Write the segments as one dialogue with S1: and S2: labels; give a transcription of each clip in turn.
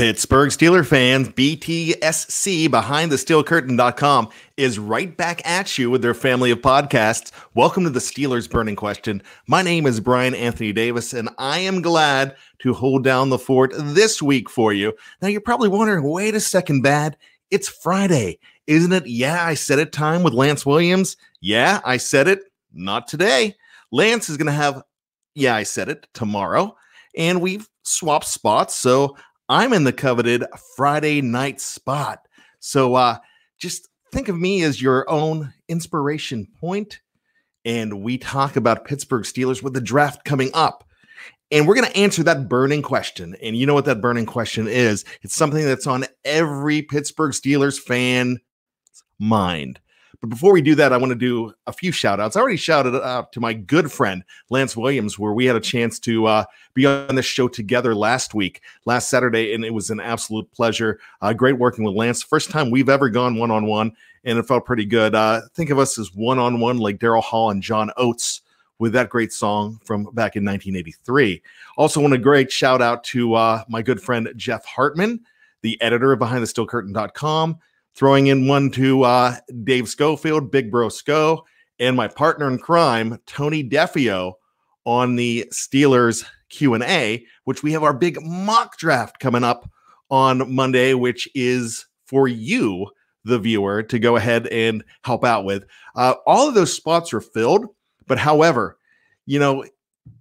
S1: Pittsburgh Steeler fans, BTSC behind the steel curtain.com is right back at you with their family of podcasts. Welcome to the Steelers Burning Question. My name is Brian Anthony Davis, and I am glad to hold down the fort this week for you. Now, you're probably wondering wait a second, Bad. It's Friday, isn't it? Yeah, I said it time with Lance Williams. Yeah, I said it. Not today. Lance is going to have, yeah, I said it tomorrow. And we've swapped spots. So I'm in the coveted Friday night spot. So uh just think of me as your own inspiration point and we talk about Pittsburgh Steelers with the draft coming up. And we're going to answer that burning question. And you know what that burning question is? It's something that's on every Pittsburgh Steelers fan mind. But before we do that, I want to do a few shout outs. I already shouted out to my good friend, Lance Williams, where we had a chance to uh, be on this show together last week, last Saturday, and it was an absolute pleasure. Uh, great working with Lance. First time we've ever gone one on one, and it felt pretty good. Uh, think of us as one on one, like Daryl Hall and John Oates with that great song from back in 1983. Also, want a great shout out to uh, my good friend Jeff Hartman, the editor of BehindTheSteelCurtain.com, throwing in one to uh, Dave Schofield, Big Bro Sco, and my partner in crime, Tony Defeo, on the Steelers Q&A, which we have our big mock draft coming up on Monday, which is for you, the viewer, to go ahead and help out with. Uh, all of those spots are filled, but however, you know,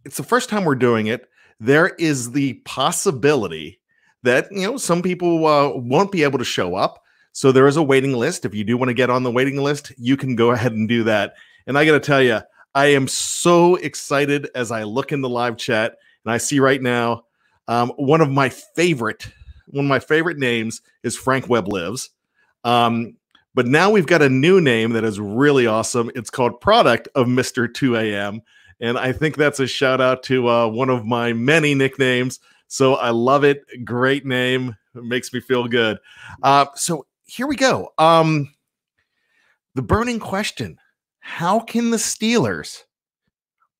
S1: it's the first time we're doing it. There is the possibility that, you know, some people uh, won't be able to show up. So there is a waiting list. If you do want to get on the waiting list, you can go ahead and do that. And I got to tell you, I am so excited as I look in the live chat and I see right now um, one of my favorite, one of my favorite names is Frank Webb Lives. Um, but now we've got a new name that is really awesome. It's called Product of Mr. 2 AM. And I think that's a shout out to uh, one of my many nicknames. So I love it. Great name. It makes me feel good. Uh, so here we go. Um, the burning question How can the Steelers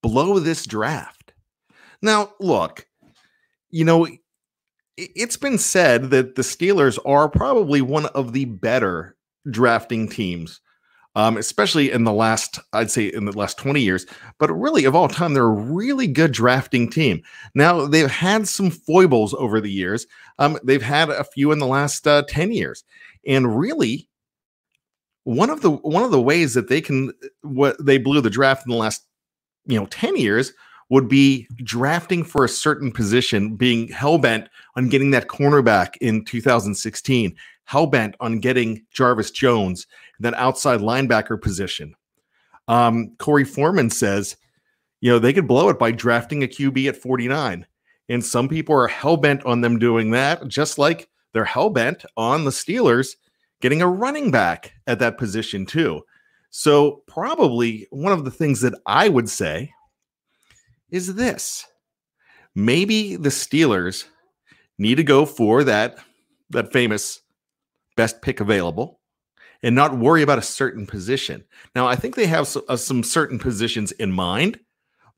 S1: blow this draft? Now, look, you know, it's been said that the Steelers are probably one of the better drafting teams, um, especially in the last, I'd say, in the last 20 years, but really of all time, they're a really good drafting team. Now, they've had some foibles over the years. Um, they've had a few in the last uh, 10 years. And really, one of the one of the ways that they can what they blew the draft in the last you know 10 years would be drafting for a certain position, being hell bent on getting that cornerback in 2016, hell bent on getting Jarvis Jones, that outside linebacker position. Um, Corey Foreman says, you know, they could blow it by drafting a QB at 49. And some people are hell bent on them doing that, just like they're hell bent on the Steelers getting a running back at that position, too. So, probably one of the things that I would say is this maybe the Steelers need to go for that that famous best pick available and not worry about a certain position. Now, I think they have so- uh, some certain positions in mind,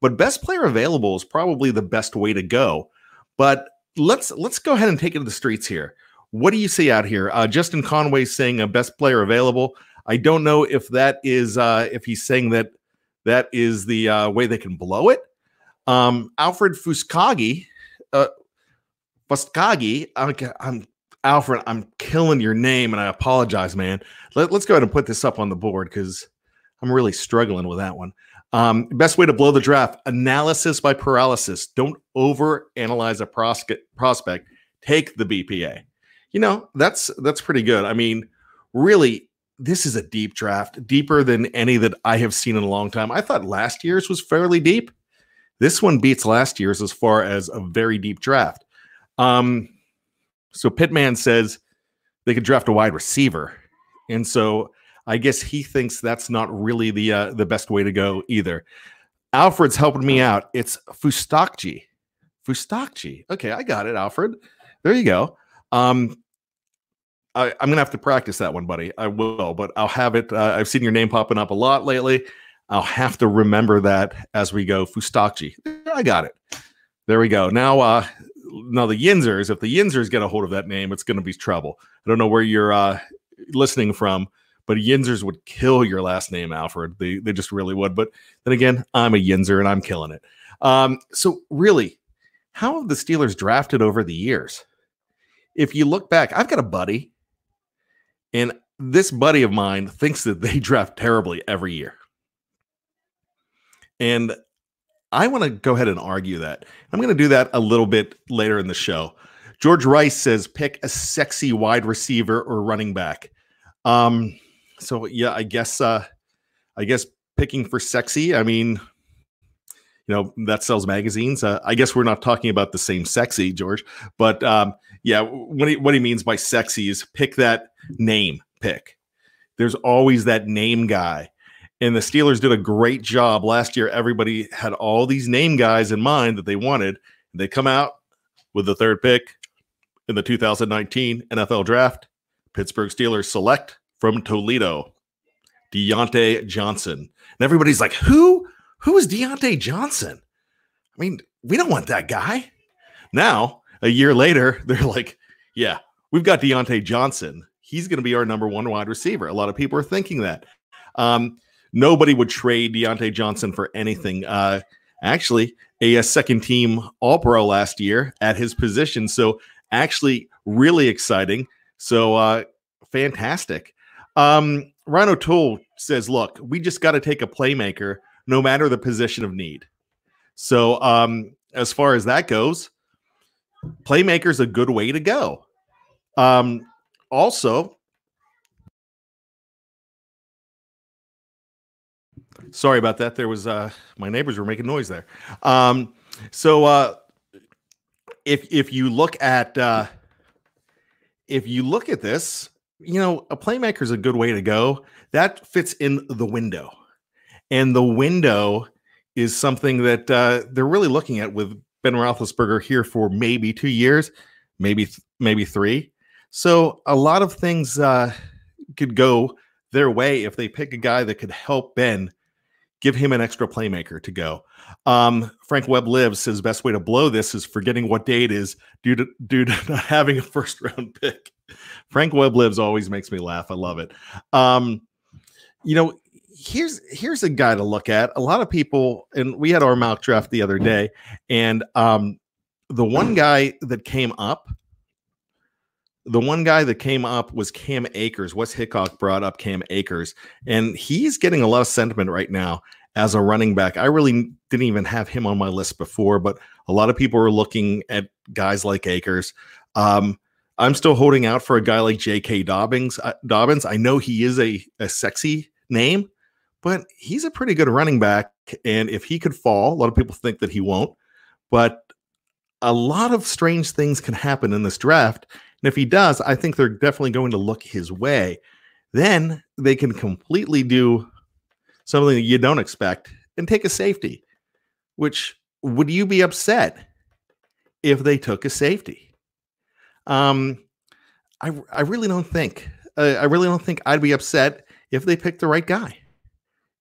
S1: but best player available is probably the best way to go. But let's let's go ahead and take it to the streets here. What do you see out here? Uh, Justin Conway saying a best player available. I don't know if that is uh, if he's saying that that is the uh, way they can blow it. Um, Alfred Fuskagi, uh, Fuskagi. Okay, I'm Alfred. I'm killing your name, and I apologize, man. Let, let's go ahead and put this up on the board because I'm really struggling with that one. Um, best way to blow the draft: analysis by paralysis. Don't over analyze a. Prospect. Take the BPA. You know that's that's pretty good. I mean, really, this is a deep draft, deeper than any that I have seen in a long time. I thought last year's was fairly deep. This one beats last year's as far as a very deep draft. Um, So Pitman says they could draft a wide receiver, and so I guess he thinks that's not really the uh, the best way to go either. Alfred's helping me out. It's Fustokji. Fustokji. Okay, I got it, Alfred. There you go. Um, I, am gonna have to practice that one, buddy. I will, but I'll have it. Uh, I've seen your name popping up a lot lately. I'll have to remember that as we go. Fustokji. I got it. There we go. Now, uh, now the Yinzers. If the Yinzers get a hold of that name, it's to be trouble. I don't know where you're uh, listening from, but Yinzers would kill your last name, Alfred. They they just really would. But then again, I'm a Yinzer and I'm killing it. Um, so really, how have the Steelers drafted over the years? If you look back, I've got a buddy, and this buddy of mine thinks that they draft terribly every year. And I want to go ahead and argue that. I'm going to do that a little bit later in the show. George Rice says pick a sexy wide receiver or running back. Um, so yeah, I guess uh I guess picking for sexy, I mean, you know, that sells magazines. Uh, I guess we're not talking about the same sexy, George, but um yeah, what he, what he means by sexy is pick that name pick. There's always that name guy. And the Steelers did a great job last year. Everybody had all these name guys in mind that they wanted. They come out with the third pick in the 2019 NFL draft. Pittsburgh Steelers select from Toledo, Diontae Johnson. And everybody's like, who? Who is Diontae Johnson? I mean, we don't want that guy. Now, a year later, they're like, yeah, we've got Diontae Johnson. He's going to be our number one wide receiver. A lot of people are thinking that. Um, nobody would trade Diontae Johnson for anything. Uh, actually, a, a second team All Pro last year at his position. So, actually, really exciting. So, uh, fantastic. Um, Ryan O'Toole says, look, we just got to take a playmaker no matter the position of need. So, um, as far as that goes, playmaker's a good way to go. Um, also, sorry about that. There was uh, my neighbors were making noise there. Um, so, uh, if if you look at uh, if you look at this, you know, a playmaker is a good way to go. That fits in the window. And the window is something that uh, they're really looking at with Ben Roethlisberger here for maybe two years, maybe maybe three. So a lot of things uh, could go their way if they pick a guy that could help Ben, give him an extra playmaker to go. Um, Frank Webb lives says best way to blow this is forgetting what day it is due to due to not having a first round pick. Frank Webb lives always makes me laugh. I love it. Um, you know, here's here's a guy to look at. A lot of people, and we had our mock draft the other day, and um, the one guy that came up, the one guy that came up was Cam Akers. Wes Hickok brought up Cam Akers, and he's getting a lot of sentiment right now as a running back. I really didn't even have him on my list before, but a lot of people are looking at guys like Akers. Um, I'm still holding out for a guy like J.K. Dobbins. Uh, Dobbins. I know he is a, a sexy name, but he's a pretty good running back. And if he could fall, a lot of people think that he won't. But a lot of strange things can happen in this draft. And if he does, I think they're definitely going to look his way. Then they can completely do something that you don't expect and take a safety. Which would you be upset if they took a safety? Um, I I really don't think uh, I really don't think I'd be upset if they picked the right guy.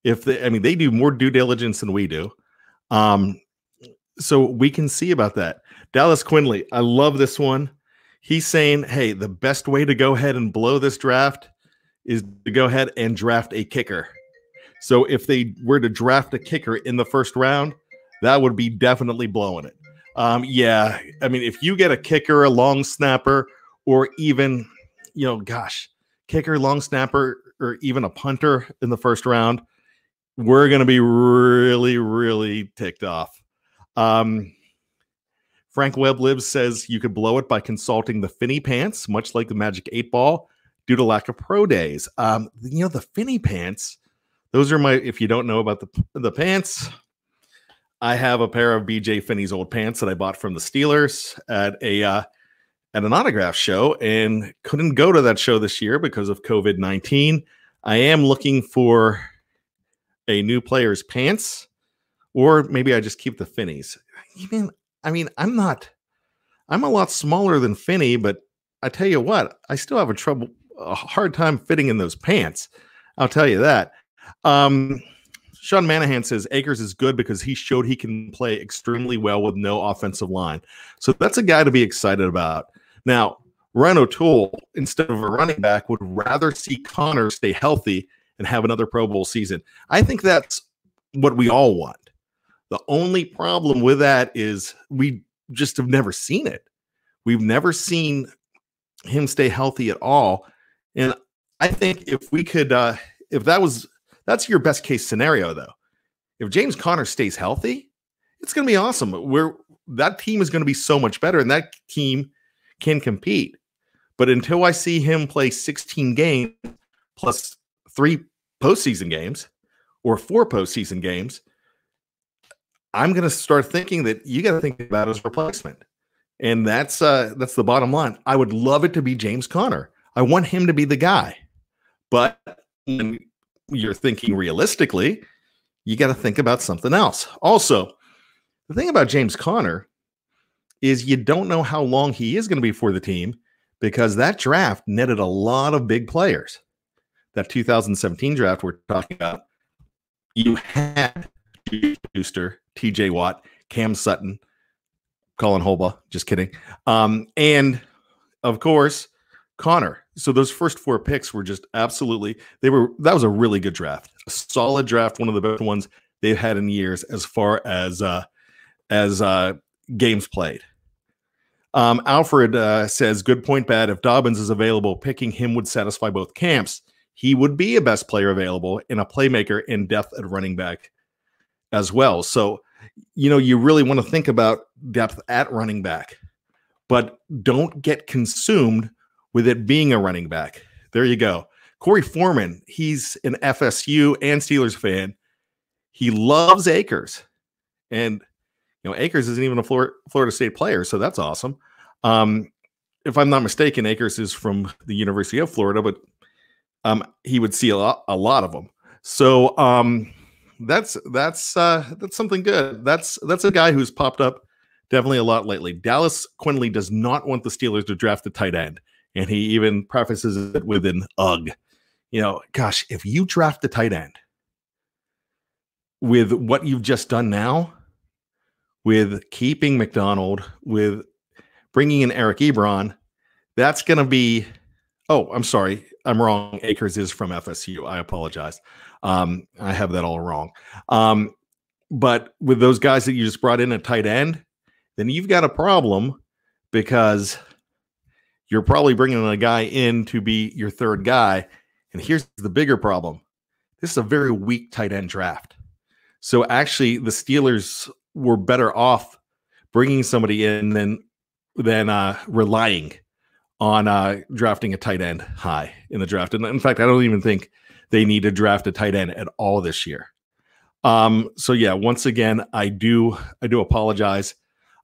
S1: If they, I mean, they do more due diligence than we do. Um, so we can see about that. Dallas Quinley, I love this one. He's saying, hey, the best way to go ahead and blow this draft is to go ahead and draft a kicker. So if they were to draft a kicker in the first round, that would be definitely blowing it. Um, yeah, I mean, if you get a kicker, a long snapper, or even, you know, gosh, kicker, long snapper, or even a punter in the first round, we're going to be really, really ticked off. Um, Frank Webb says you could blow it by consulting the Finny Pants, much like the Magic Eight Ball, due to lack of pro days. Um, you know, the Finny Pants, those are my, if you don't know about the, the pants, I have a pair of BJ Finney's old pants that I bought from the Steelers at a uh, at an autograph show and couldn't go to that show this year because of COVID 19. I am looking for a new player's pants, or maybe I just keep the Finnies. Even, I mean, I'm not, I'm a lot smaller than Finney, but I tell you what, I still have a trouble, a hard time fitting in those pants. I'll tell you that. Um, Sean Manahan says Akers is good because he showed he can play extremely well with no offensive line. So that's a guy to be excited about. Now, Ryan O'Toole, instead of a running back, would rather see Conner stay healthy and have another Pro Bowl season. I think that's what we all want. The only problem with that is we just have never seen it. We've never seen him stay healthy at all. And I think if we could, uh, if that was, that's your best case scenario, though. If James Conner stays healthy, it's going to be awesome. Where that team is going to be so much better, and that team can compete. But until I see him play 16 games plus three postseason games or four postseason games, I'm going to start thinking that you got to think about his replacement. And that's uh that's the bottom line. I would love it to be James Conner. I want him to be the guy. But when you're thinking realistically, you got to think about something else. Also, the thing about James Conner is you don't know how long he is going to be for the team because that draft netted a lot of big players. That 2017 draft we're talking about, you had Booster, TJ Watt, Cam Sutton, Colin Holba, just kidding. Um, and of course, Conner. So those first four picks were just absolutely they were that was a really good draft. A solid draft, one of the best ones they've had in years as far as uh as uh games played. Um, Alfred uh, says, "Good point, bad. If Dobbins is available, picking him would satisfy both camps. He would be a best player available and a playmaker in depth at running back as well. So, you know, you really want to think about depth at running back, but don't get consumed with it being a running back. There you go. Corey Foreman, he's an FSU and Steelers fan. He loves Akers, and you know, Akers isn't even a Florida, State player, so that's awesome. Um, if I'm not mistaken, Akers is from the University of Florida, but um, he would see a lot, a lot of them. So um, that's that's uh, that's something good. That's that's a guy who's popped up definitely a lot lately. Dallas Quinley does not want the Steelers to draft a tight end, and he even prefaces it with an "ugh." You know, gosh, if you draft the tight end with what you've just done now, with keeping McDonald, with bringing in Eric Ebron, that's going to be. Oh, I'm sorry. I'm wrong. Akers is from FSU. I apologize. Um, I have that all wrong. Um, but with those guys that you just brought in at tight end, then you've got a problem because you're probably bringing a guy in to be your third guy. And here's the bigger problem this is a very weak tight end draft. So actually, the Steelers were better off bringing somebody in than than uh, relying on uh, drafting a tight end high in the draft. And in fact, I don't even think they need to draft a tight end at all this year. Um, so yeah, once again, I do I do apologize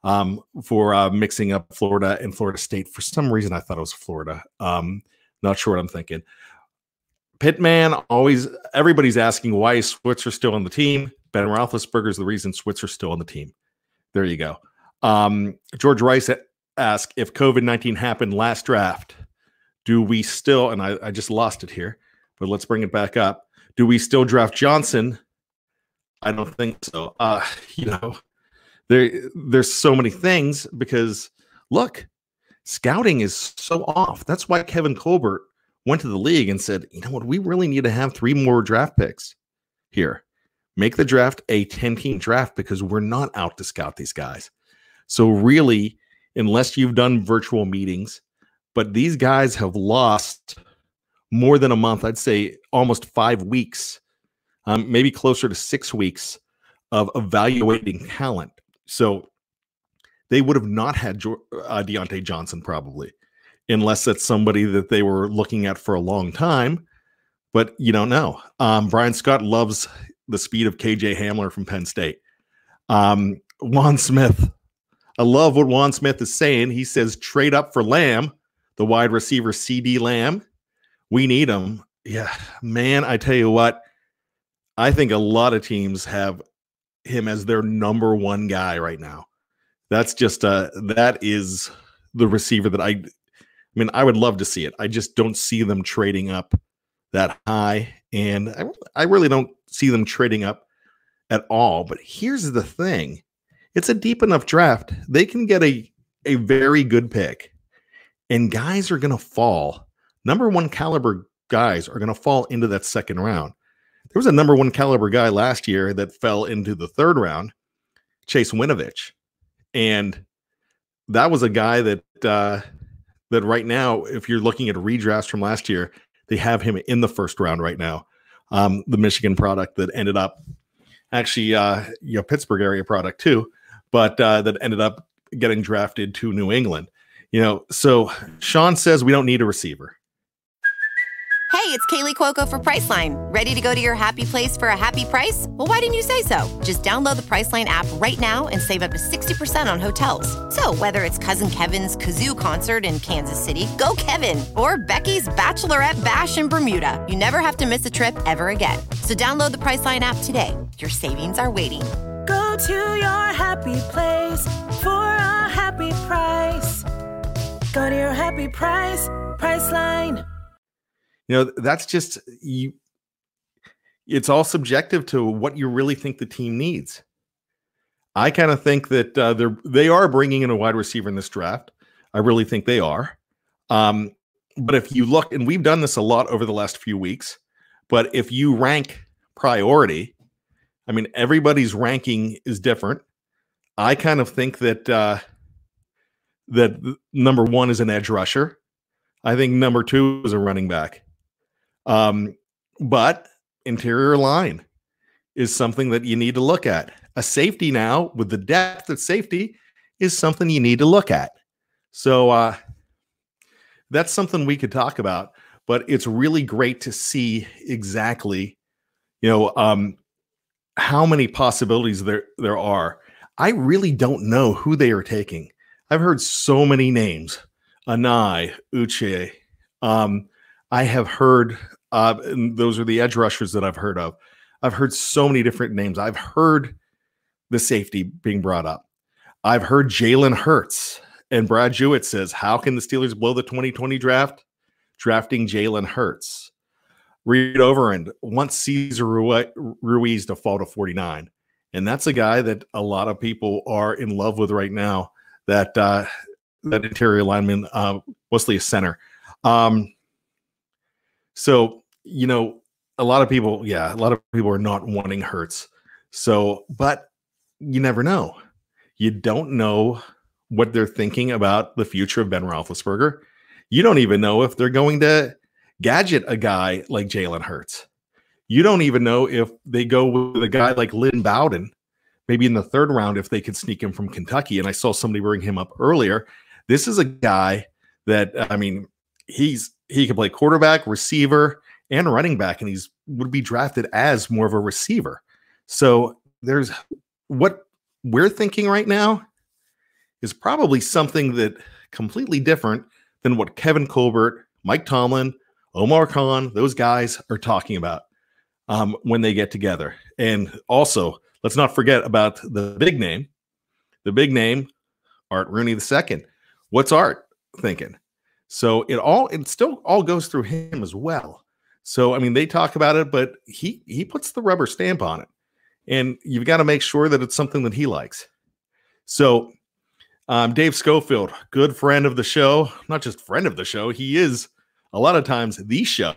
S1: um, for uh, mixing up Florida and Florida State. For some reason, I thought it was Florida. Um, not sure what I'm thinking. Pitman always everybody's asking why is Switzer still on the team? Ben Roethlisberger is the reason Switzer still on the team. There you go. Um, George Rice asked if COVID 19 happened last draft, do we still, and I, I just lost it here, but let's bring it back up. Do we still draft Johnson? I don't think so. Uh, you know, there there's so many things because look, scouting is so off. That's why Kevin Colbert went to the league and said, you know what, we really need to have three more draft picks here. Make the draft a 10 team draft because we're not out to scout these guys. So, really, unless you've done virtual meetings, but these guys have lost more than a month, I'd say almost five weeks, um, maybe closer to six weeks of evaluating talent. So, they would have not had uh, Diontae Johnson probably, unless that's somebody that they were looking at for a long time. But you don't know. Um, Brian Scott loves the speed of KJ Hamler from Penn State. Um, Juan Smith I love what Juan Smith is saying. He says trade up for Lamb, the wide receiver CeeDee Lamb. We need him. Yeah, man, I tell you what, I think a lot of teams have him as their number one guy right now. That's just uh that is the receiver that I I mean, I would love to see it. I just don't see them trading up that high and I, I really don't see them trading up at all. But here's the thing. It's a deep enough draft. They can get a a very good pick. And guys are going to fall. Number 1 caliber guys are going to fall into that second round. There was a number 1 caliber guy last year that fell into the third round, Chase Winovich. And that was a guy that uh that right now if you're looking at redrafts from last year, they have him in the first round right now. Um, the Michigan product that ended up actually, uh, you know, Pittsburgh area product too, but uh, that ended up getting drafted to New England. You know, so Sean says we don't need a receiver.
S2: Hey, it's Kaley Cuoco for Priceline. Ready to go to your happy place for a happy price? Well, why didn't you say so? Just download the Priceline app right now and save up to 60% on hotels. So, whether it's Cousin Kevin's Kazoo concert in Kansas City, go Kevin, or Becky's Bachelorette Bash in Bermuda, you never have to miss a trip ever again. So, download the Priceline app today. Your savings are waiting.
S3: Go to your happy place for a happy price. Go to your happy price, Priceline.
S1: You know, that's just you. It's all subjective to what you really think the team needs. I kind of think that uh, they're they are bringing in a wide receiver in this draft. I really think they are. Um, but if you look, and we've done this a lot over the last few weeks, but if you rank priority, I mean, everybody's ranking is different. I kind of think that uh, that number one is an edge rusher. I think number two is a running back. Um, but interior line is something that you need to look at. A safety now with the depth of safety is something you need to look at. So uh, that's something we could talk about. But it's really great to see exactly, you know, um, how many possibilities there there are. I really don't know who they are taking. I've heard so many names: Anae, Uche. Um, I have heard uh, those are the edge rushers that I've heard of. I've heard so many different names. I've heard the safety being brought up. I've heard Jalen Hurts. And Brad Jewett says, How can the Steelers blow the 2020 draft? Drafting Jalen Hurts. Read over and wants Cesar Ruiz to fall to 49. And that's a guy that a lot of people are in love with right now. That uh, that interior lineman, uh, mostly a center. Um, so you know, a lot of people, yeah, a lot of people are not wanting Hurts. So, but you never know. You don't know what they're thinking about the future of Ben Roethlisberger. You don't even know if they're going to gadget a guy like Jalen Hurts. You don't even know if they go with a guy like Lynn Bowden, maybe in the third round, if they could sneak him from Kentucky. And I saw somebody bring him up earlier. This is a guy that, I mean, he's he can play quarterback, receiver, and running back, and he's would be drafted as more of a receiver. So there's what we're thinking right now is probably something that completely different than what Kevin Colbert, Mike Tomlin, Omar Khan, those guys are talking about um, when they get together. And also, let's not forget about the big name, the big name, Art Rooney II. What's Art thinking? So it all it still all goes through him as well. So I mean, they talk about it, but he he puts the rubber stamp on it, and you've got to make sure that it's something that he likes. So, um, Dave Schofield, good friend of the show, not just friend of the show, he is a lot of times the show.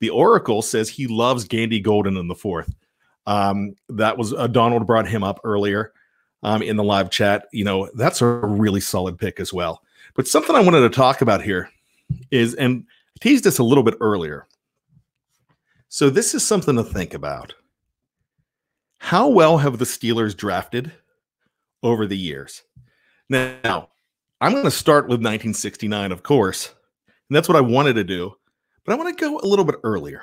S1: The Oracle says he loves Gandy Golden in the fourth. Um, that was uh, Donald brought him up earlier um, in the live chat. You know, that's a really solid pick as well. But something I wanted to talk about here is, and I teased this a little bit earlier so this is something to think about. How well have the Steelers drafted over the years? Now, I'm going to start with 1969, of course, and that's what I wanted to do, but I want to go a little bit earlier.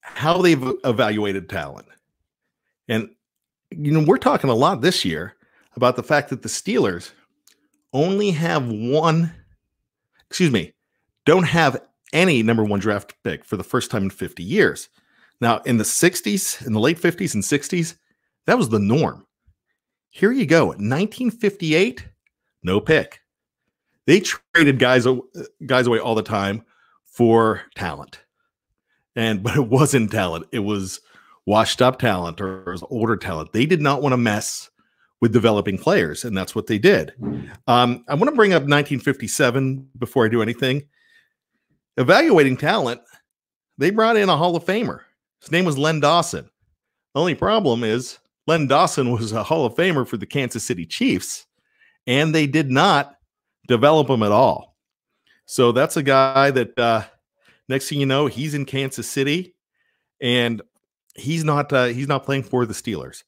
S1: How they've evaluated talent. And, you know, we're talking a lot this year about the fact that the Steelers only have one, excuse me, don't have any number one draft pick for the first time in 50 years. Now, in the 60s, in the late 50s and 60s, that was the norm. Here you go. 1958, no pick. They traded guys guys away all the time for talent. And but it wasn't talent. It was washed up talent or, older talent. They did not want to mess with developing players, and that's what they did. Um, I want to bring up 1957 before I do anything. Evaluating talent, they brought in a Hall of Famer. His name was Len Dawson. The only problem is Len Dawson was a Hall of Famer for the Kansas City Chiefs, and they did not develop him at all. So that's a guy that uh, next thing you know, he's in Kansas City, and he's not uh, he's not playing for the Steelers.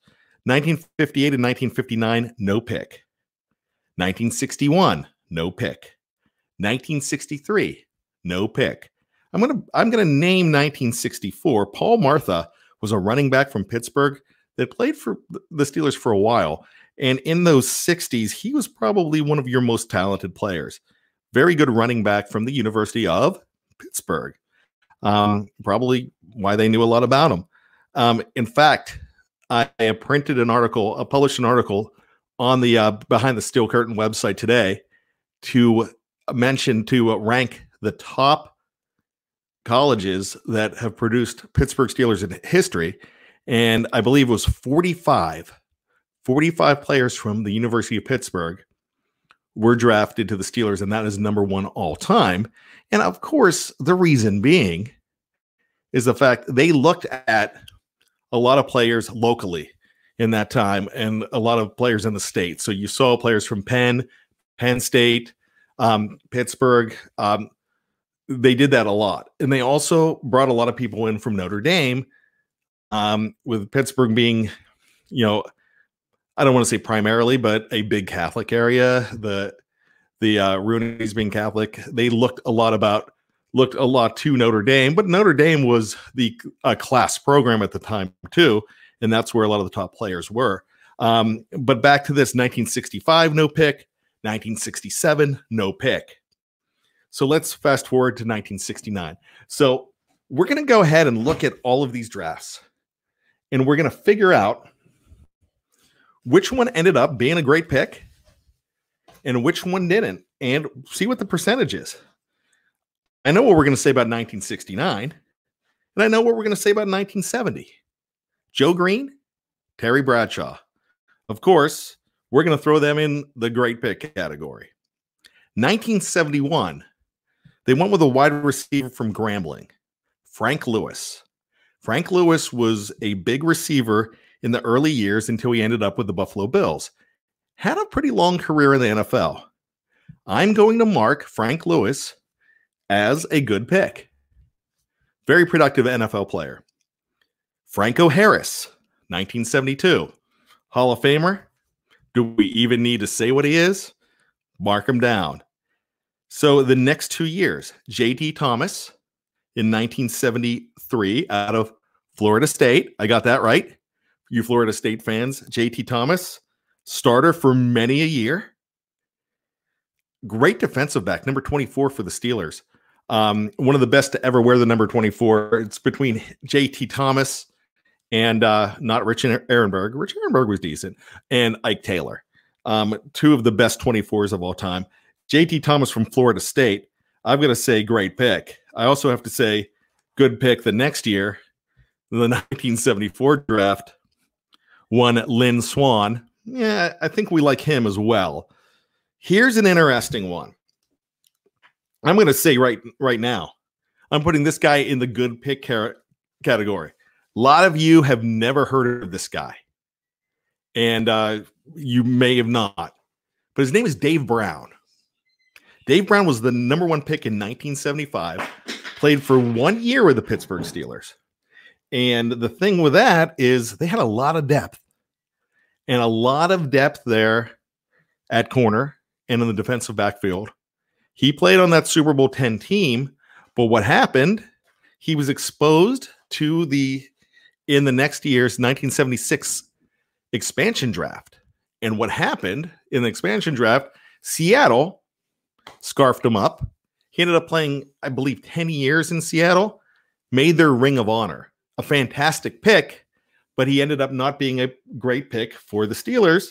S1: 1958 and 1959, no pick. 1961, no pick. 1963, no pick. I'm gonna I'm gonna name 1964. Paul Martha was a running back from Pittsburgh that played for the Steelers for a while. And in those 60s, he was probably one of your most talented players. Very good running back from the University of Pittsburgh. Um, probably why they knew a lot about him. Um, in fact, I have printed an article, I published an article on the uh, Behind the Steel Curtain website today to mention, to rank the top colleges that have produced Pittsburgh Steelers in history. And I believe it was 45, 45 players from the University of Pittsburgh were drafted to the Steelers, and that is number one all time. And of course, the reason being is the fact they looked at a lot of players locally in that time and a lot of players in the state. So you saw players from Penn, Penn State, um, Pittsburgh. Um, they did that a lot. And they also brought a lot of people in from Notre Dame, um, with Pittsburgh being, you know, I don't want to say primarily, but a big Catholic area. The the uh, Rooney's being Catholic, they looked a lot about looked a lot to Notre Dame, but Notre Dame was the class program at the time too, and that's where a lot of the top players were. Um, but back to this 1965, no pick, 1967, no pick. So let's fast forward to 1969. So we're going to go ahead and look at all of these drafts, and we're going to figure out which one ended up being a great pick and which one didn't, and see what the percentage is. I know what we're going to say about 1969, and I know what we're going to say about 1970. Joe Greene, Terry Bradshaw. Of course, we're going to throw them in the great pick category. 1971, they went with a wide receiver from Grambling, Frank Lewis. Frank Lewis was a big receiver in the early years until he ended up with the Buffalo Bills. Had a pretty long career in the NFL. I'm going to mark Frank Lewis as a good pick. Very productive NFL player. Franco Harris, 1972, Hall of Famer. Do we even need to say what he is? Mark him down. So the next two years, JT Thomas in 1973 out of Florida State. I got that right. You Florida State fans, JT Thomas, starter for many a year. Great defensive back, number 24 for the Steelers. Um, one of the best to ever wear the number 24. It's between JT Thomas and uh, not Rich Erenberg. Rich Erenberg was decent, and Ike Taylor. Um, two of the best 24s of all time. JT Thomas from Florida State. I've got to say, great pick. I also have to say, good pick the next year, the 1974 draft. One Lynn Swann. Yeah, I think we like him as well. Here's an interesting one. I'm going to say right right now, I'm putting this guy in the good pick category. A lot of you have never heard of this guy, and uh, you may have not. But his name is Dave Brown. Dave Brown was the number one pick in 1975. Played for one year with the Pittsburgh Steelers. And the thing with that is they had a lot of depth and a lot of depth there at corner and in the defensive backfield. He played on that Super Bowl 10 team, but what happened? He was exposed to the in the next year's 1976 expansion draft. And what happened in the expansion draft, Seattle scarfed him up. He ended up playing, I believe, 10 years in Seattle, made their ring of honor. A fantastic pick, but he ended up not being a great pick for the Steelers.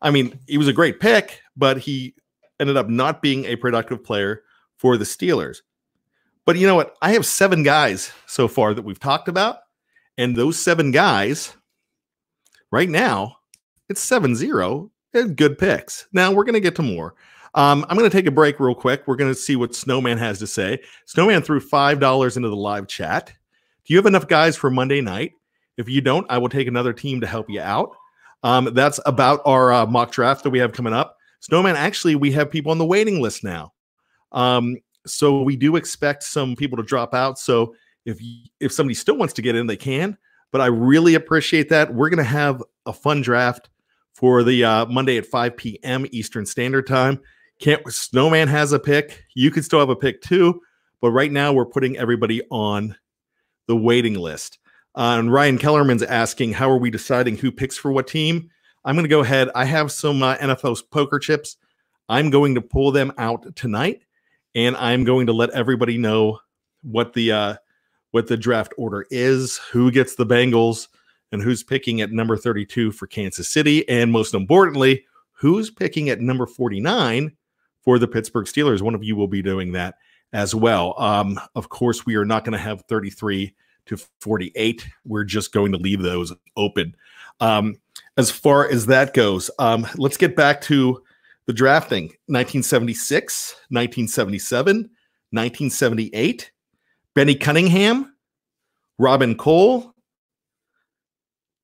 S1: I mean, he was a great pick, but he ended up not being a productive player for the Steelers. But you know what? I have seven guys so far that we've talked about. And those seven guys, right now, it's 7 0 and good picks. Now we're going to get to more. Um, I'm going to take a break real quick. We're going to see what Snowman has to say. Snowman threw $5 into the live chat. You have enough guys for Monday night? If you don't, I will take another team to help you out. Um, that's about our uh, mock draft that we have coming up. Snowman, actually, we have people on the waiting list now. Um, so we do expect some people to drop out. So if if somebody still wants to get in, they can. But I really appreciate that. We're going to have a fun draft for the uh, Monday at 5 p.m. Eastern Standard Time. Can't Snowman has a pick. You can still have a pick too. But right now we're putting everybody on the waiting list. Uh, and Ryan Kellerman's asking, how are we deciding who picks for what team? I'm going to go ahead. I have some uh, NFL poker chips. I'm going to pull them out tonight, and I'm going to let everybody know what the uh, what the draft order is, who gets the Bengals, and who's picking at number 32 for Kansas City, and most importantly, who's picking at number 49 for the Pittsburgh Steelers. One of you will be doing that as well. Um, of course, we are not going to have 33 to 48. We're just going to leave those open. Um, as far as that goes, um, let's get back to the drafting 1976, 1977, 1978. Bennie Cunningham, Robin Cole,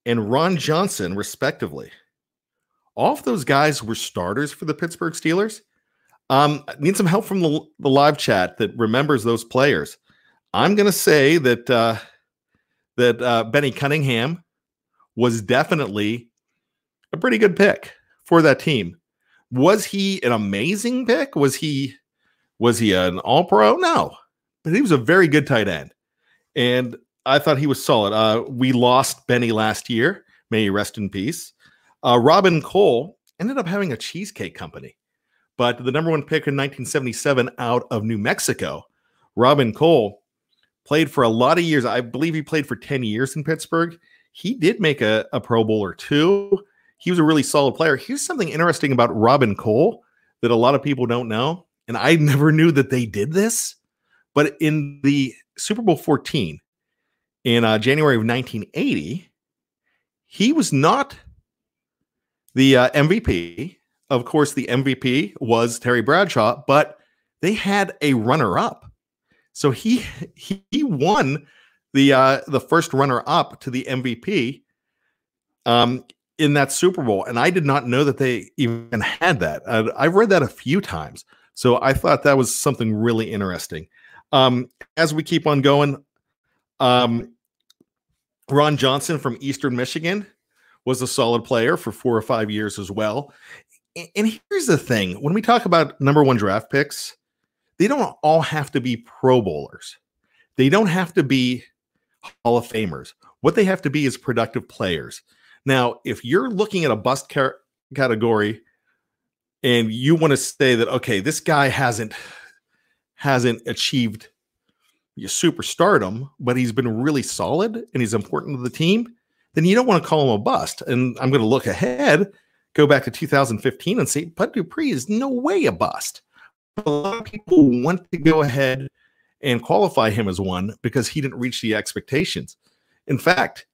S1: and Ron Johnson, respectively. All of those guys were starters for the Pittsburgh Steelers. Um, I need some help from the, the live chat that remembers those players. I'm going to say that uh, that uh, Bennie Cunningham was definitely a pretty good pick for that team. Was he an amazing pick? Was he was he an all pro? No, but he was a very good tight end. And I thought he was solid. Uh, we lost Bennie last year. May he rest in peace. Uh, Robin Cole ended up having a cheesecake company, but the number one pick in 1977 out of New Mexico, Robin Cole played for a lot of years. I believe he played for 10 years in Pittsburgh. He did make a, a Pro Bowl or two. He was a really solid player. Here's something interesting about Robin Cole that a lot of people don't know. And I never knew that they did this. But in the Super Bowl 14 in uh, January of 1980, he was not the uh, MVP. Of course, the MVP was Terry Bradshaw, but they had a runner up so he he won the uh, the first runner up to the MVP um, in that Super Bowl, and I did not know that they even had that. I've read that a few times, so I thought that was something really interesting. Um, as we keep on going, um, Ron Johnson from Eastern Michigan was a solid player for four or five years as well. And here's the thing: when we talk about number one draft picks, they don't all have to be Pro Bowlers. They don't have to be Hall of Famers. What they have to be is productive players. Now, if you're looking at a bust category and you want to say that okay, this guy hasn't hasn't achieved your superstardom, but he's been really solid and he's important to the team, then you don't want to call him a bust. And I'm going to look ahead, go back to 2015 and say, Bud Dupree is no way a bust a lot of people want to go ahead and qualify him as one because he didn't reach the expectations. In fact,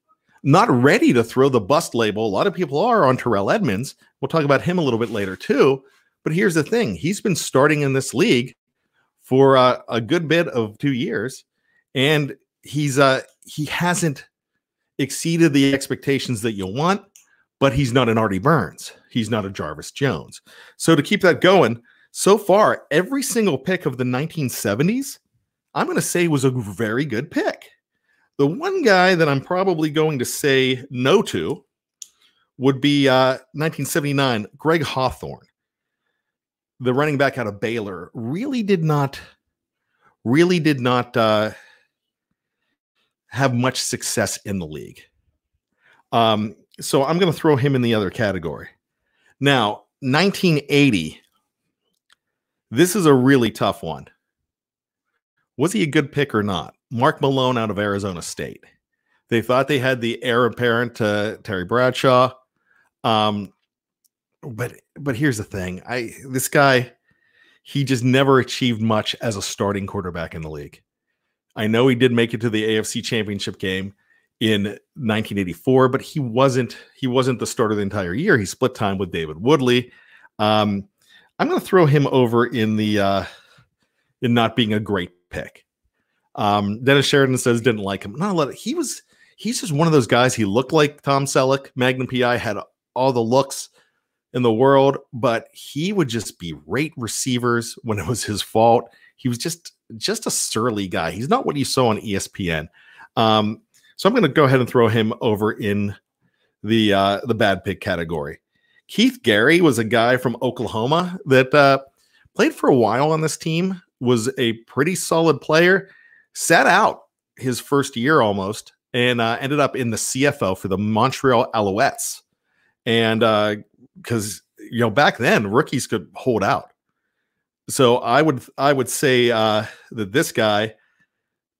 S1: not ready to throw the bust label. A lot of people are on Terrell Edmunds. We'll talk about him a little bit later too. But here's the thing: he's been starting in this league for uh, a good bit of two years, and he's uh, he hasn't exceeded the expectations that you want. But he's not an Artie Burns. He's not a Jarvis Jones. So to keep that going, so far, every single pick of the 1970s, I'm going to say was a very good pick. The one guy that I'm probably going to say no to would be uh, 1979, Greg Hawthorne, the running back out of Baylor. Really did not, really did not uh, have much success in the league. Um, so I'm going to throw him in the other category. Now, 1980. This is a really tough one. Was he a good pick or not? Mark Malone out of Arizona State. They thought they had the heir apparent to Terry Bradshaw. Um, but but here's the thing. I this guy, he just never achieved much as a starting quarterback in the league. I know he did make it to the AFC championship game in 1984, but he wasn't he wasn't the starter the entire year. He split time with David Woodley. Um, I'm going to throw him over in the uh, in not being a great pick. Um, Dennis Sheridan says didn't like him. Not a lot. Of, he was he's just one of those guys. He looked like Tom Selleck. Magnum PI had all the looks in the world, but he would just berate receivers when it was his fault. He was just just a surly guy. He's not what you saw on ESPN. Um, so I'm going to go ahead and throw him over in the uh, the bad pick category. Keith Gary was a guy from Oklahoma that uh, played for a while on this team. Was a pretty solid player. Sat out his first year almost, and uh, ended up in the CFL for the Montreal Alouettes. And because uh, you know back then rookies could hold out, so I would I would say uh, that this guy,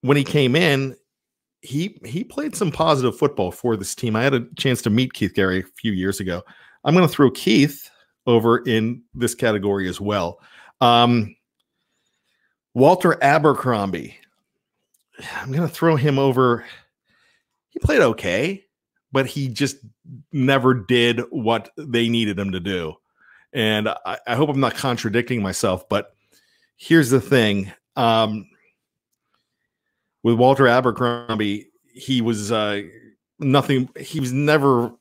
S1: when he came in, he he played some positive football for this team. I had a chance to meet Keith Gary a few years ago. I'm going to throw Keith over in this category as well. Um, Walter Abercrombie. I'm going to throw him over. He played okay, but he just never did what they needed him to do. And I, I hope I'm not contradicting myself, but here's the thing. Um, with Walter Abercrombie, he was uh, nothing. He was never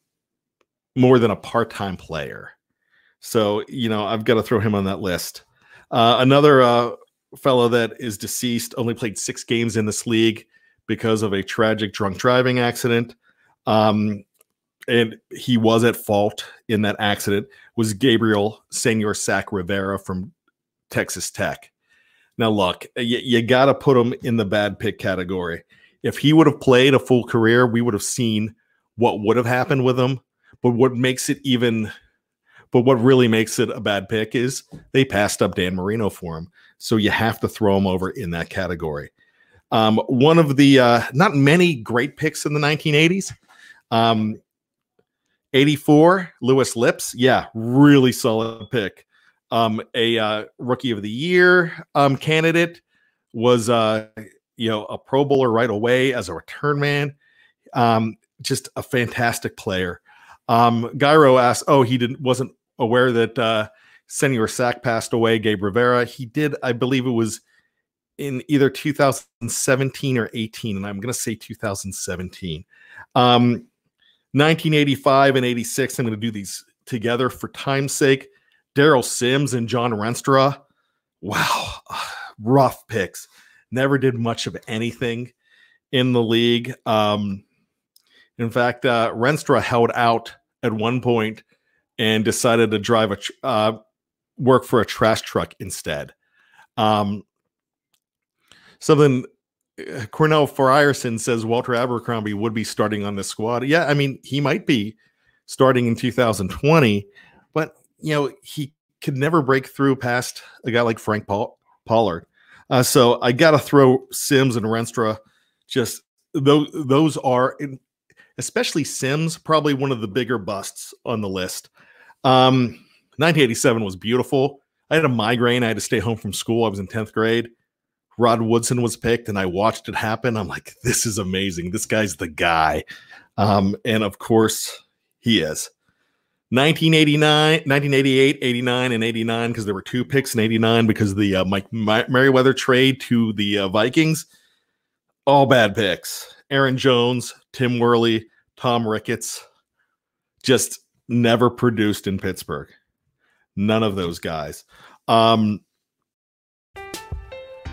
S1: more than a part-time player. So you know, I've got to throw him on that list. Uh, another uh, fellow that is deceased only played six games in this league because of a tragic drunk driving accident. Um, and he was at fault in that accident. Was Gabriel Senor Sack Rivera from Texas Tech? Now, look, you, you got to put him in the bad pick category. If he would have played a full career, we would have seen what would have happened with him. But what makes it even, but what really makes it a bad pick is they passed up Dan Marino for him. So you have to throw him over in that category. Um, one of the uh, not many great picks in the 1980s. Um, 84, Louis Lipps. Yeah, really solid pick um, a uh, rookie of the year um, candidate, was uh, you know a Pro Bowler right away as a return man. Um, just a fantastic player. Um, Gyro asked, "Oh, he didn't wasn't aware that uh, Senor Sack passed away." Gabe Rivera, he did, I believe it was in either 2017 or 18, and I'm going to say 2017. Um, 1985 and 86. I'm going to do these together for time's sake. Darryl Sims and John Rienstra. Wow, rough picks. Never did much of anything in the league. Um, in fact, uh, Rienstra held out at one point and decided to drive a tr- uh, work for a trash truck instead. Um, something uh, Cornell Frierson says Walter Abercrombie would be starting on the squad. Yeah, I mean he might be starting in 2020, but you know, he could never break through past a guy like Frank Paul- Pollard. Uh, so I got to throw Sims and Rienstra. Just those those are, especially Sims, probably one of the bigger busts on the list. Um, 1987 was beautiful. I had a migraine. I had to stay home from school. I was in 10th grade. Rod Woodson was picked, and I watched it happen. I'm like, this is amazing. This guy's the guy. Um, and of course, he is. 1989, 1988, 89, and 89 because there were two picks in 89 because of the uh, Mike Merriweather trade to the uh, Vikings. All bad picks. Aaron Jones, Tim Worley, Tom Ricketts just never produced in Pittsburgh. None of those guys. Um,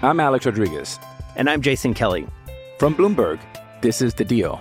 S4: I'm Alex Rodriguez.
S5: And I'm Jason Kelly.
S4: From Bloomberg, this is The Deal.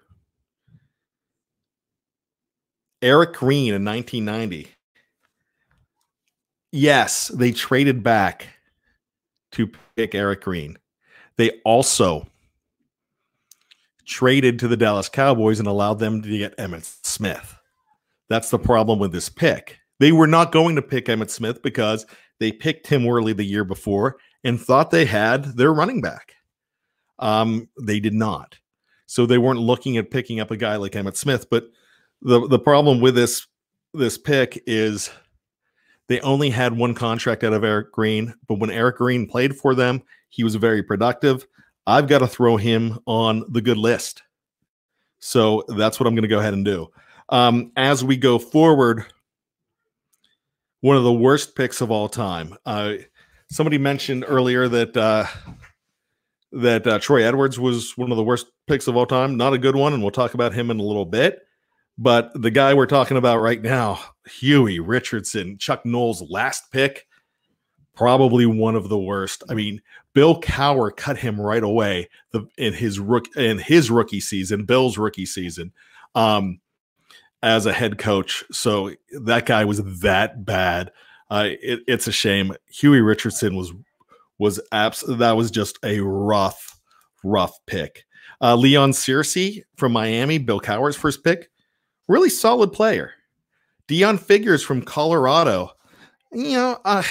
S1: Eric Green in 1990. Yes, they traded back to pick Eric Green. They also traded to the Dallas Cowboys and allowed them to get Emmitt Smith. That's the problem with this pick. They were not going to pick Emmitt Smith because they picked Tim Worley the year before and thought they had their running back. Um, they did not. So they weren't looking at picking up a guy like Emmitt Smith. But the the problem with this this pick is they only had one contract out of Eric Green. But when Eric Green played for them, he was very productive. I've got to throw him on the good list. So that's what I'm going to go ahead and do. Um, as we go forward, one of the worst picks of all time. Uh, somebody mentioned earlier that uh, that uh, Troy Edwards was one of the worst picks of all time. Not a good one, and we'll talk about him in a little bit. But the guy we're talking about right now, Huey Richardson, Chuck Noll's last pick, probably one of the worst. I mean, Bill Cowher cut him right away the, in his rook in his rookie season, Bill's rookie season. Um, as a head coach. So that guy was that bad. Uh, it, it's a shame. Huey Richardson was was abs- that was just a rough, rough pick. Uh, Leon Searcy from Miami, Bill Cowher's first pick, really solid player. Deon Figures from Colorado, you know, uh,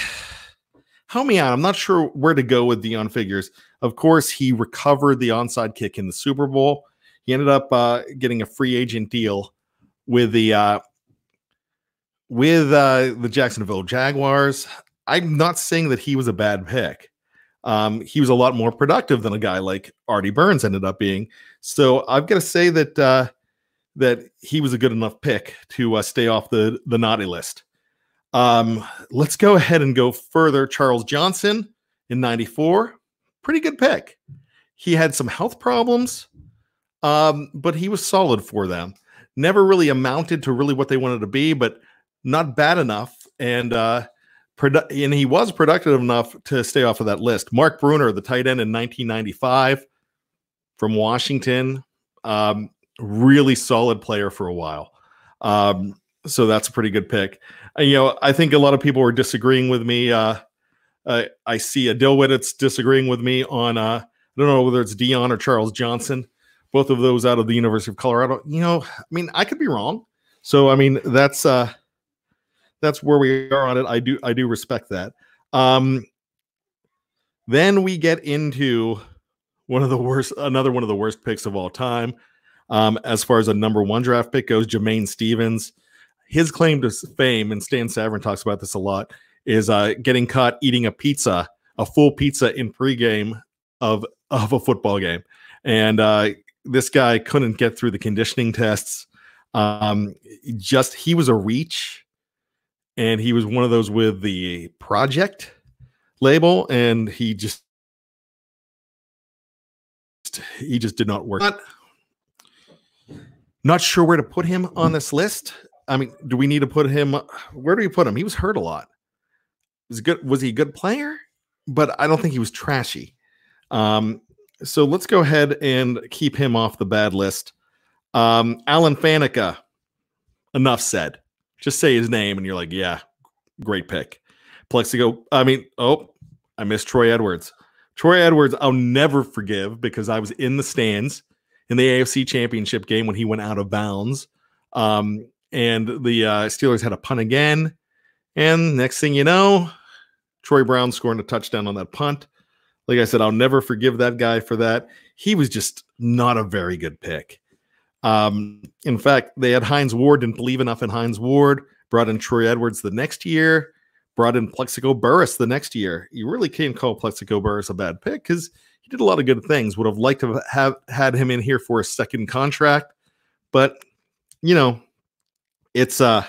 S1: help me out. I'm not sure where to go with Deon Figures. Of course, he recovered the onside kick in the Super Bowl. He ended up uh, getting a free agent deal with the uh, with uh, the Jacksonville Jaguars. I'm not saying that he was a bad pick. Um, he was a lot more productive than a guy like Artie Burns ended up being. So I've got to say that uh, that he was a good enough pick to uh, stay off the the naughty list. Um, let's go ahead and go further. Charles Johnson in '94, pretty good pick. He had some health problems, um, but he was solid for them never really amounted to really what they wanted to be, but not bad enough. And uh, produ- and he was productive enough to stay off of that list. Mark Bruener, the tight end in 1995 from Washington, um, really solid player for a while. Um, so that's a pretty good pick. And, you know, I think a lot of people are disagreeing with me. Uh, uh, I see a Dill Widdit's disagreeing with me on, uh, I don't know whether it's Deon or Charles Johnson both of those out of the University of Colorado. You know, I mean, I could be wrong. So I mean, that's uh that's where we are on it. I do I do respect that. Um then we get into one of the worst another one of the worst picks of all time. Um, as far as a number one draft pick goes, Jamain Stephens. His claim to fame, and Stan Savran talks about this a lot, is uh, getting caught eating a pizza, a full pizza in pregame of of a football game, and uh, this guy couldn't get through the conditioning tests. Um, just he was a reach, and he was one of those with the project label, and he just he just did not work. Not, not sure where to put him on this list. I mean, do we need to put him? Where do we put him? He was hurt a lot. Was good? Was he a good player? But I don't think he was trashy. Um, so let's go ahead and keep him off the bad list. Um, Alan Faneca. Enough said. Just say his name, and you're like, yeah, great pick. Plaxico. I mean, oh, I missed Troy Edwards. Troy Edwards, I'll never forgive because I was in the stands in the AFC Championship game when he went out of bounds. Um, and the uh, Steelers had a punt again. And next thing you know, Troy Brown scoring a touchdown on that punt. Like I said, I'll never forgive that guy for that. He was just not a very good pick. Um, in fact, they had Hines Ward, didn't believe enough in Hines Ward, brought in Troy Edwards the next year, brought in Plaxico Burress the next year. You really can't call Plaxico Burress a bad pick because did a lot of good things. Would have liked to have had him in here for a second contract, but you know, it's uh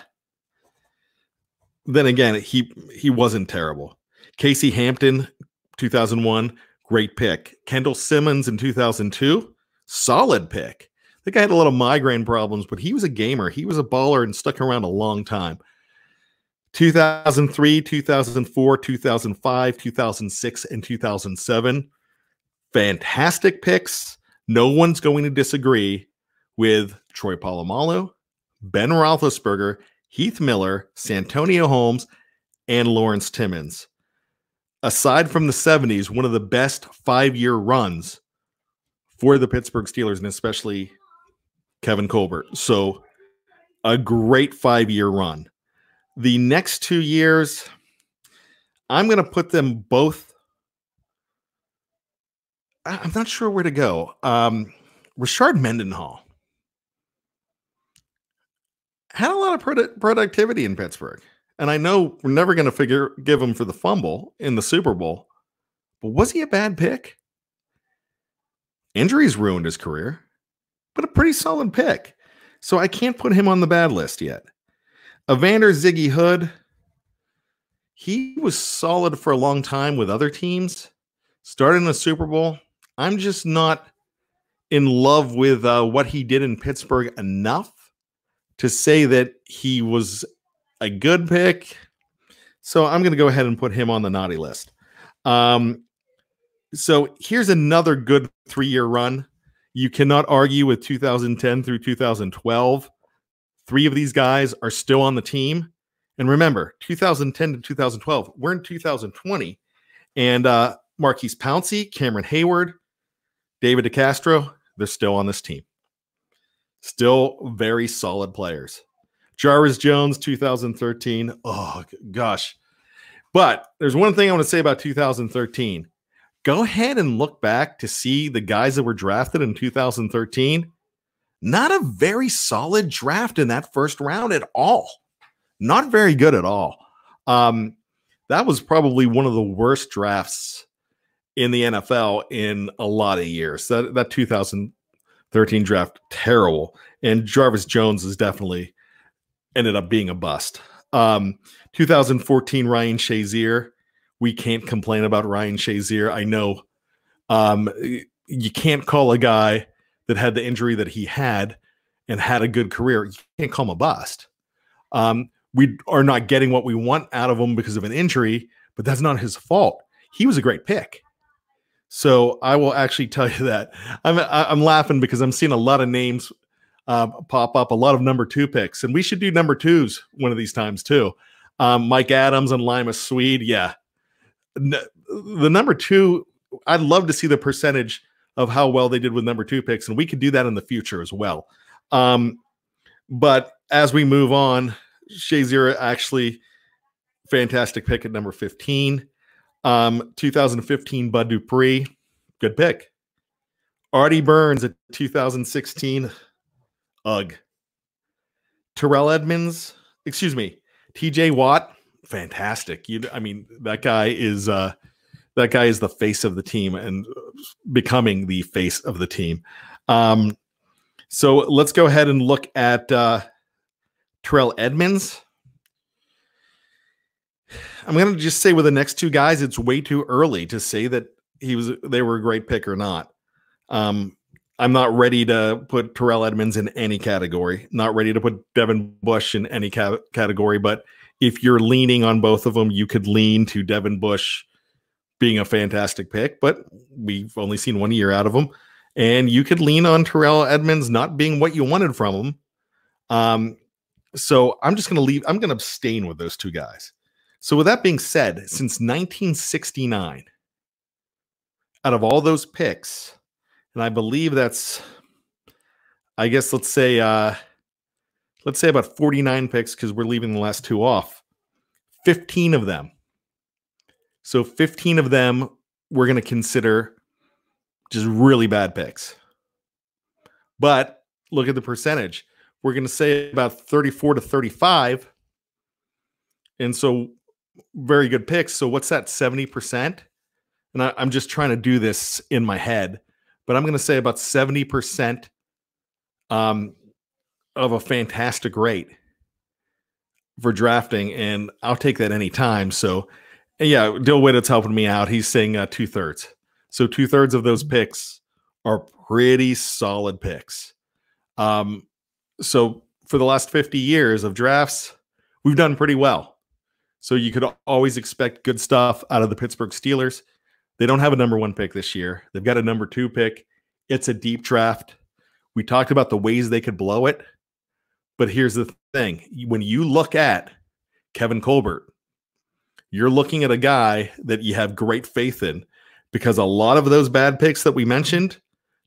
S1: then again, he he wasn't terrible. Casey Hampton 2001, great pick. Kendall Simmons in 2002, solid pick. The guy had a lot of migraine problems, but he was a gamer. He was a baller and stuck around a long time. 2003, 2004, 2005, 2006, and 2007. Fantastic picks. No one's going to disagree with Troy Polamalu, Ben Roethlisberger, Heath Miller, Santonio Holmes, and Lawrence Timmons. Aside from the 70s, one of the best five year runs for the Pittsburgh Steelers, and especially Kevin Colbert. So, a great five year run. The next two years, I'm going to put them both. I'm not sure where to go. Um, Rashard Mendenhall had a lot of produ- productivity in Pittsburgh. And I know we're never going to figure give him for the fumble in the Super Bowl, but was he a bad pick? Injuries ruined his career, but a pretty solid pick. So I can't put him on the bad list yet. Evander Ziggy Hood, he was solid for a long time with other teams, started in the Super Bowl. I'm just not in love with uh, what he did in Pittsburgh enough to say that he was a good pick. So I'm going to go ahead and put him on the naughty list. Um, so here's another good three year run. You cannot argue with 2010 through 2012. Three of these guys are still on the team. And remember, 2010 to 2012, we're in 2020. And uh, Maurkice Pouncey, Cameron Heyward, David DeCastro, they're still on this team. Still very solid players. Jarvis Jones, 2013. Oh, gosh. But there's one thing I want to say about 2013. Go ahead and look back to see the guys that were drafted in 2013. Not a very solid draft in that first round at all. Not very good at all. Um, that was probably one of the worst drafts in the NFL in a lot of years. That that 2013 draft terrible, and Jarvis Jones is definitely ended up being a bust. Um, 2014 Ryan Shazier, we can't complain about Ryan Shazier. I know um, you can't call a guy that had the injury that he had and had a good career. You can't call him a bust. Um, we are not getting what we want out of him because of an injury, but that's not his fault. He was a great pick. So I will actually tell you that I'm I'm laughing because I'm seeing a lot of names uh, pop up, a lot of number two picks, and we should do number twos one of these times too. Um, Mike Adams and Lima Swede, yeah. The number two, I'd love to see the percentage of how well they did with number two picks, and we could do that in the future as well. Um, but as we move on, Shazier actually fantastic pick at number 15. Um, 2015 Bud Dupree, good pick. Artie Burns at 2016, ugh. Terrell Edmunds, excuse me, TJ Watt, fantastic. You, I mean, that guy is uh, that guy is the face of the team and becoming the face of the team. Um, so let's go ahead and look at uh, Terrell Edmunds. I'm going to just say with the next two guys, it's way too early to say that he was they were a great pick or not. Um, I'm not ready to put Terrell Edmunds in any category. Not ready to put Devin Bush in any ca- category. But if you're leaning on both of them, you could lean to Devin Bush being a fantastic pick. But we've only seen one year out of him, and you could lean on Terrell Edmunds not being what you wanted from him. Um, so I'm just going to leave. I'm going to abstain with those two guys. So with that being said, since 1969, out of all those picks, and I believe that's, I guess let's say, uh, let's say about 49 picks because we're leaving the last two off. 15 of them. So 15 of them we're going to consider just really bad picks. But look at the percentage. We're going to say about 34 to 35. And so very good picks. So what's that 70%? And I, I'm just trying to do this in my head, but I'm going to say about 70% um, of a fantastic rate for drafting. And I'll take that anytime. So, yeah, Dill Whittett's helping me out. He's saying uh, two thirds. So two thirds of those picks are pretty solid picks. Um, so for the last 50 years of drafts, we've done pretty well. So you could always expect good stuff out of the Pittsburgh Steelers. They don't have a number one pick this year. They've got a number two pick. It's a deep draft. We talked about the ways they could blow it. But here's the thing when you look at Kevin Colbert, you're looking at a guy that you have great faith in because a lot of those bad picks that we mentioned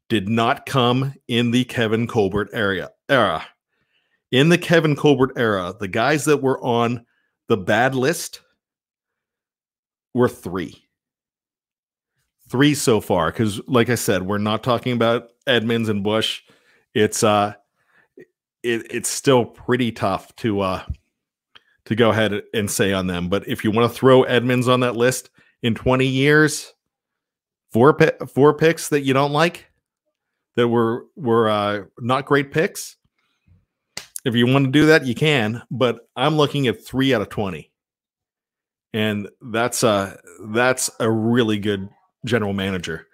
S1: did not come in the Kevin Colbert area era. In the Kevin Colbert era, the guys that were on the bad list were three. Three so far, because like I said, we're not talking about Edmunds and Bush. It's uh it, it's still pretty tough to uh to go ahead and say on them. But if you want to throw Edmunds on that list in 20 years, four four picks that you don't like that were were uh, not great picks. If you want to do that, you can. But I'm looking at three out of 20, and that's a, that's a really good general manager.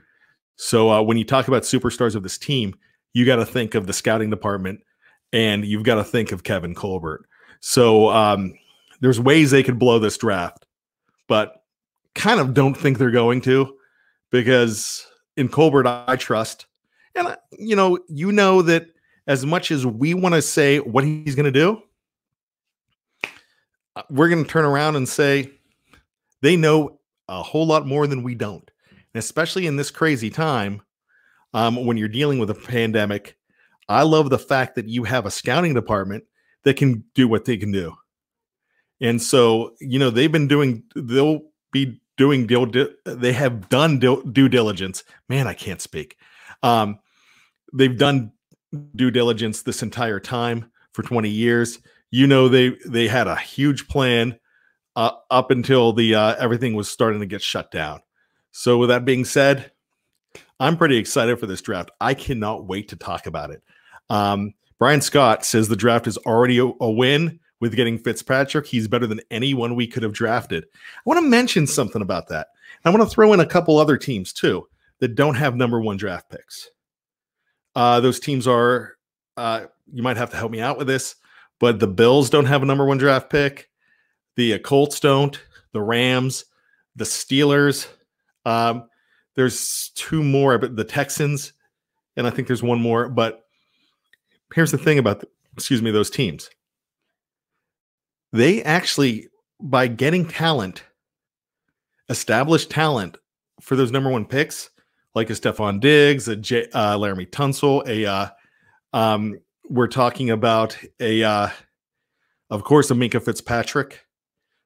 S1: So uh, when you talk about superstars of this team, you got to think of the scouting department, and you've got to think of Kevin Colbert. So um, there's ways they could blow this draft, but kind of don't think they're going to because in Colbert I trust. And you know, you know that as much as we want to say what he's going to do, uh, we're going to turn around and say they know a whole lot more than we don't. And especially in this crazy time um, when you're dealing with a pandemic, I love the fact that you have a scouting department that can do what they can do. And so, you know, they've been doing, they'll be doing deal, they have done due diligence. Man, I can't speak. Um, they've done due diligence this entire time for 20 years. You know, they they had a huge plan uh, up until the uh, everything was starting to get shut down. So, with that being said, I'm pretty excited for this draft. I cannot wait to talk about it. Um, Brian Scott says the draft is already a, a win with getting Fitzpatrick. He's better than anyone we could have drafted. I want to mention something about that. I want to throw in a couple other teams too that don't have number one draft picks. Uh, those teams are, uh, you might have to help me out with this, but the Bills don't have a number one draft pick. The uh, Colts don't. The Rams, the Steelers. Um, there's two more, but the Texans, and I think there's one more. But here's the thing about, the, excuse me, those teams they actually by getting talent, established talent for those number one picks, like a Stefon Diggs, a J, uh, Laremy Tunsil, a uh, um, we're talking about a uh, of course a Minkah Fitzpatrick.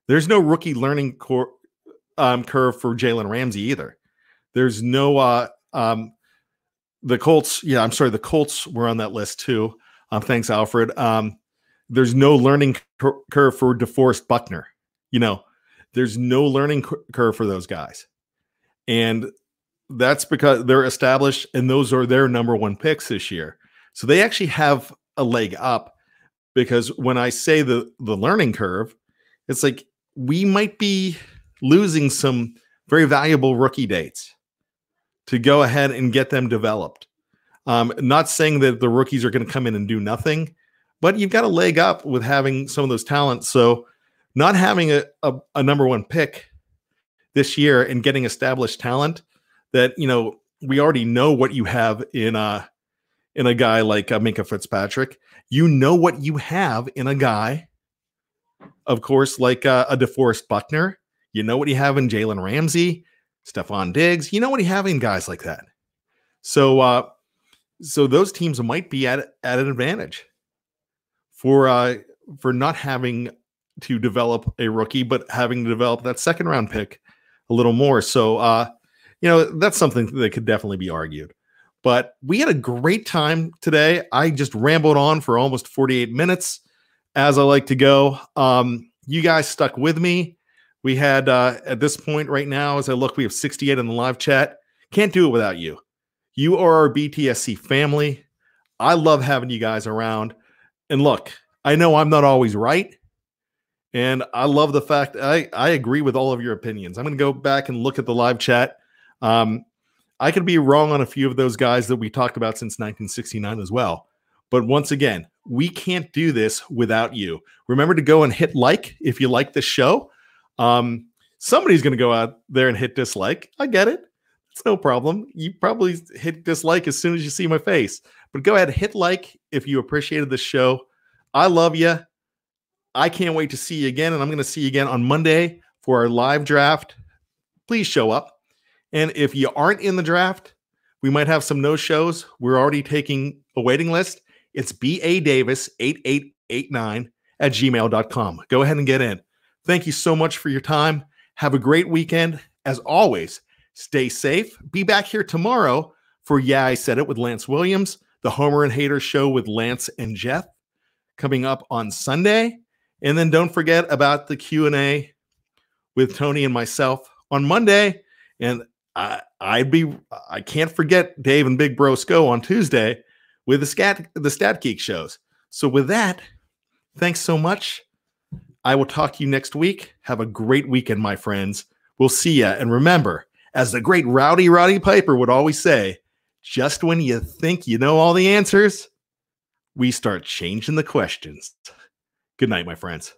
S1: There's no rookie learning cor- um, curve for Jalen Ramsey either. There's no uh, um, the Colts. Yeah, I'm sorry, the Colts were on that list too. Um, thanks, Alfred. Um, there's no learning cur- curve for DeForest Buckner. You know, there's no learning cur- curve for those guys. And that's because they're established and those are their number one picks this year. So they actually have a leg up because when I say the the learning curve, it's like we might be losing some very valuable rookie dates to go ahead and get them developed. Um, not saying that the rookies are going to come in and do nothing, but you've got a leg up with having some of those talents. So, not having a, a, a number one pick this year and getting established talent that you know we already know what you have in a in a guy like uh, Minkah Fitzpatrick. You know what you have in a guy, of course, like uh, a DeForest Buckner. You know what you have in Jalen Ramsey, Stefon Diggs. You know what you have in guys like that. So, uh, so those teams might be at at an advantage for uh, for not having to develop a rookie, but having to develop that second round pick a little more. So, uh, you know, that's something that could definitely be argued. But we had a great time today. I just rambled on for almost 48 minutes, as I like to go. Um, you guys stuck with me. We had uh, at this point right now, as I look, we have 68 in the live chat. Can't do it without you. You are our BTSC family. I love having you guys around. And look, I know I'm not always right. And I love the fact I, I agree with all of your opinions. I'm going to go back and look at the live chat. Um, I could be wrong on a few of those guys that we talked about since 1969 as well. But once again, we can't do this without you. Remember to go and hit like if you like this show. Um, somebody's going to go out there and hit dislike. I get it. It's no problem. You probably hit dislike as soon as you see my face, but go ahead, hit like if you appreciated the show. I love you. I can't wait to see you again, and I'm going to see you again on Monday for our live draft. Please show up. And if you aren't in the draft, we might have some no shows. We're already taking a waiting list. It's BA Davis 8889 at gmail.com. Go ahead and get in. Thank you so much for your time. Have a great weekend. As always, stay safe. Be back here tomorrow for Yeah, I Said It with Lance Williams, the Homer and Hater show with Lance and Jeff coming up on Sunday. And then don't forget about the Q&A with Tony and myself on Monday. And I, I'd be I can't forget Dave and Big Bro Sco on Tuesday with the scat the Stat Geek shows. So with that, thanks so much. I will talk to you next week. Have a great weekend, my friends. We'll see ya. And remember, as the great Rowdy Roddy Piper would always say, just when you think you know all the answers, we start changing the questions. Good night, my friends.